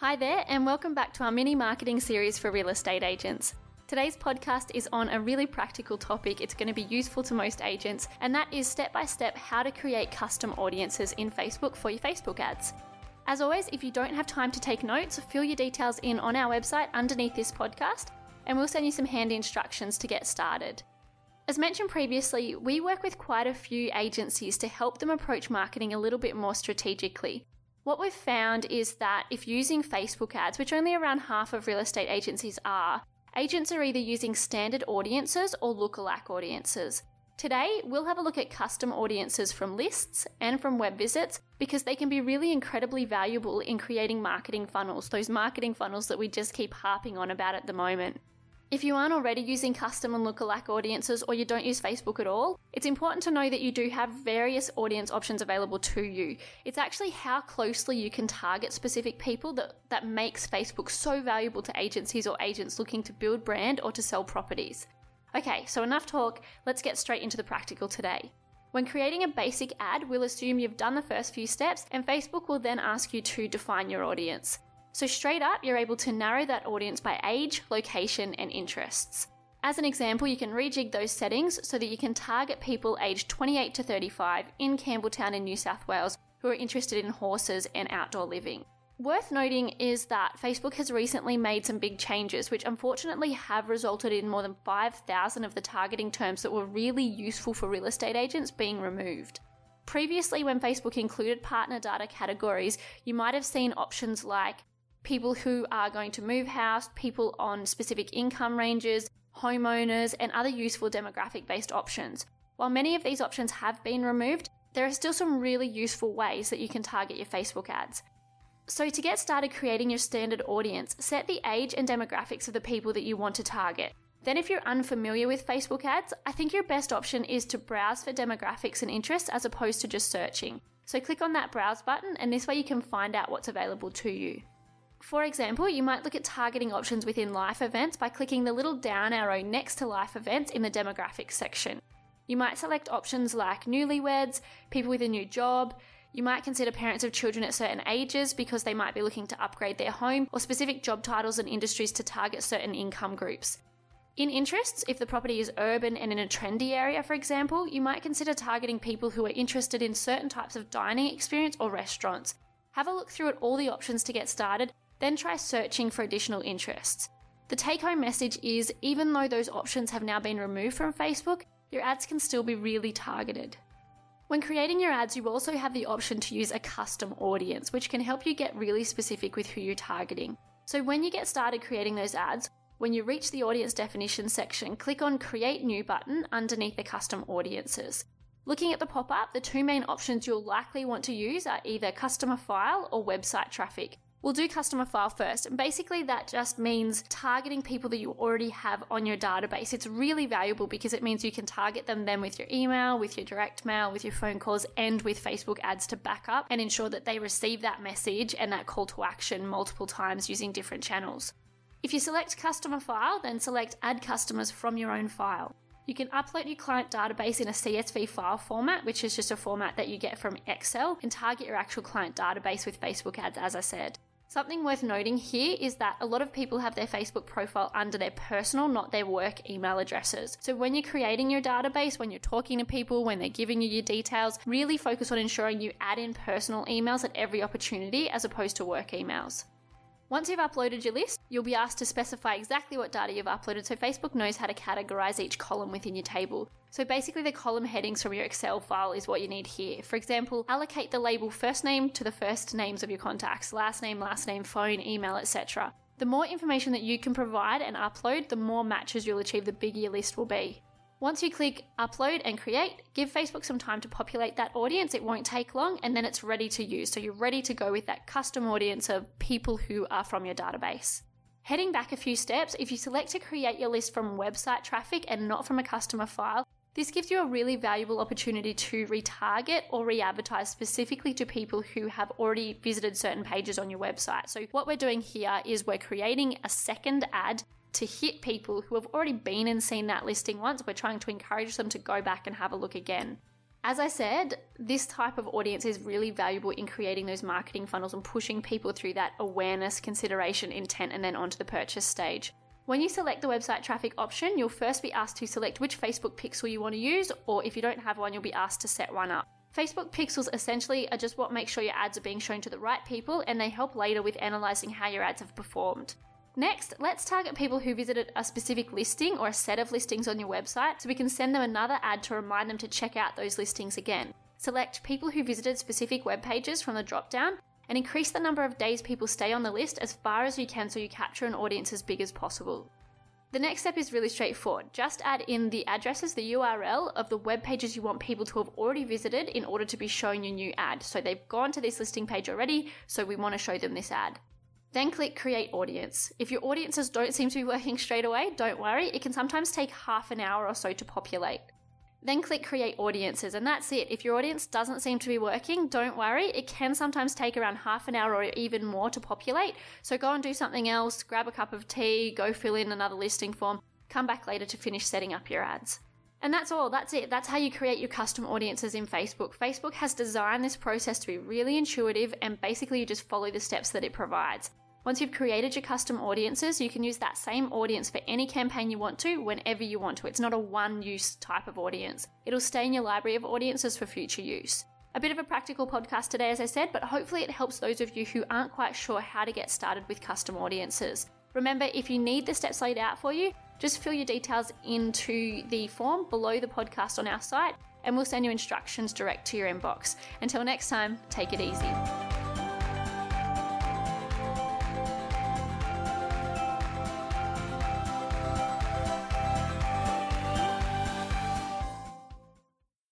Hi there, and welcome back to our mini marketing series for real estate agents. Today's podcast is on a really practical topic. It's going to be useful to most agents, and that is step by step how to create custom audiences in Facebook for your Facebook ads. As always, if you don't have time to take notes, fill your details in on our website underneath this podcast, and we'll send you some handy instructions to get started. As mentioned previously, we work with quite a few agencies to help them approach marketing a little bit more strategically. What we've found is that if using Facebook ads, which only around half of real estate agencies are, agents are either using standard audiences or lookalike audiences. Today, we'll have a look at custom audiences from lists and from web visits because they can be really incredibly valuable in creating marketing funnels, those marketing funnels that we just keep harping on about at the moment. If you aren't already using custom and lookalike audiences or you don't use Facebook at all, it's important to know that you do have various audience options available to you. It's actually how closely you can target specific people that, that makes Facebook so valuable to agencies or agents looking to build brand or to sell properties. Okay, so enough talk, let's get straight into the practical today. When creating a basic ad, we'll assume you've done the first few steps and Facebook will then ask you to define your audience. So, straight up, you're able to narrow that audience by age, location, and interests. As an example, you can rejig those settings so that you can target people aged 28 to 35 in Campbelltown in New South Wales who are interested in horses and outdoor living. Worth noting is that Facebook has recently made some big changes, which unfortunately have resulted in more than 5,000 of the targeting terms that were really useful for real estate agents being removed. Previously, when Facebook included partner data categories, you might have seen options like people who are going to move house, people on specific income ranges, homeowners, and other useful demographic based options. While many of these options have been removed, there are still some really useful ways that you can target your Facebook ads. So, to get started creating your standard audience, set the age and demographics of the people that you want to target. Then, if you're unfamiliar with Facebook ads, I think your best option is to browse for demographics and interests as opposed to just searching. So, click on that browse button, and this way you can find out what's available to you. For example, you might look at targeting options within life events by clicking the little down arrow next to life events in the demographics section. You might select options like newlyweds, people with a new job. You might consider parents of children at certain ages because they might be looking to upgrade their home, or specific job titles and industries to target certain income groups. In interests, if the property is urban and in a trendy area, for example, you might consider targeting people who are interested in certain types of dining experience or restaurants. Have a look through at all the options to get started then try searching for additional interests. The take home message is even though those options have now been removed from Facebook, your ads can still be really targeted. When creating your ads, you also have the option to use a custom audience, which can help you get really specific with who you're targeting. So when you get started creating those ads, when you reach the audience definition section, click on Create New button underneath the custom audiences. Looking at the pop up, the two main options you'll likely want to use are either customer file or website traffic. We'll do customer file first. And basically, that just means targeting people that you already have on your database. It's really valuable because it means you can target them then with your email, with your direct mail, with your phone calls, and with Facebook ads to back up and ensure that they receive that message and that call to action multiple times using different channels. If you select customer file, then select add customers from your own file. You can upload your client database in a CSV file format, which is just a format that you get from Excel, and target your actual client database with Facebook ads, as I said. Something worth noting here is that a lot of people have their Facebook profile under their personal, not their work email addresses. So when you're creating your database, when you're talking to people, when they're giving you your details, really focus on ensuring you add in personal emails at every opportunity as opposed to work emails. Once you've uploaded your list, you'll be asked to specify exactly what data you've uploaded so Facebook knows how to categorize each column within your table. So basically, the column headings from your Excel file is what you need here. For example, allocate the label first name to the first names of your contacts, last name, last name, phone, email, etc. The more information that you can provide and upload, the more matches you'll achieve, the bigger your list will be. Once you click upload and create, give Facebook some time to populate that audience. It won't take long and then it's ready to use. So you're ready to go with that custom audience of people who are from your database. Heading back a few steps, if you select to create your list from website traffic and not from a customer file, this gives you a really valuable opportunity to retarget or re advertise specifically to people who have already visited certain pages on your website. So, what we're doing here is we're creating a second ad to hit people who have already been and seen that listing once. We're trying to encourage them to go back and have a look again. As I said, this type of audience is really valuable in creating those marketing funnels and pushing people through that awareness, consideration, intent, and then onto the purchase stage. When you select the website traffic option, you'll first be asked to select which Facebook pixel you want to use, or if you don't have one, you'll be asked to set one up. Facebook pixels essentially are just what makes sure your ads are being shown to the right people and they help later with analysing how your ads have performed. Next, let's target people who visited a specific listing or a set of listings on your website so we can send them another ad to remind them to check out those listings again. Select people who visited specific web pages from the drop down and increase the number of days people stay on the list as far as you can so you capture an audience as big as possible. The next step is really straightforward. Just add in the addresses, the URL of the web pages you want people to have already visited in order to be shown your new ad. So they've gone to this listing page already, so we want to show them this ad. Then click Create Audience. If your audiences don't seem to be working straight away, don't worry, it can sometimes take half an hour or so to populate. Then click Create Audiences, and that's it. If your audience doesn't seem to be working, don't worry. It can sometimes take around half an hour or even more to populate. So go and do something else, grab a cup of tea, go fill in another listing form, come back later to finish setting up your ads. And that's all, that's it. That's how you create your custom audiences in Facebook. Facebook has designed this process to be really intuitive and basically you just follow the steps that it provides. Once you've created your custom audiences, you can use that same audience for any campaign you want to, whenever you want to. It's not a one use type of audience. It'll stay in your library of audiences for future use. A bit of a practical podcast today, as I said, but hopefully it helps those of you who aren't quite sure how to get started with custom audiences. Remember, if you need the steps laid out for you, just fill your details into the form below the podcast on our site, and we'll send you instructions direct to your inbox. Until next time, take it easy.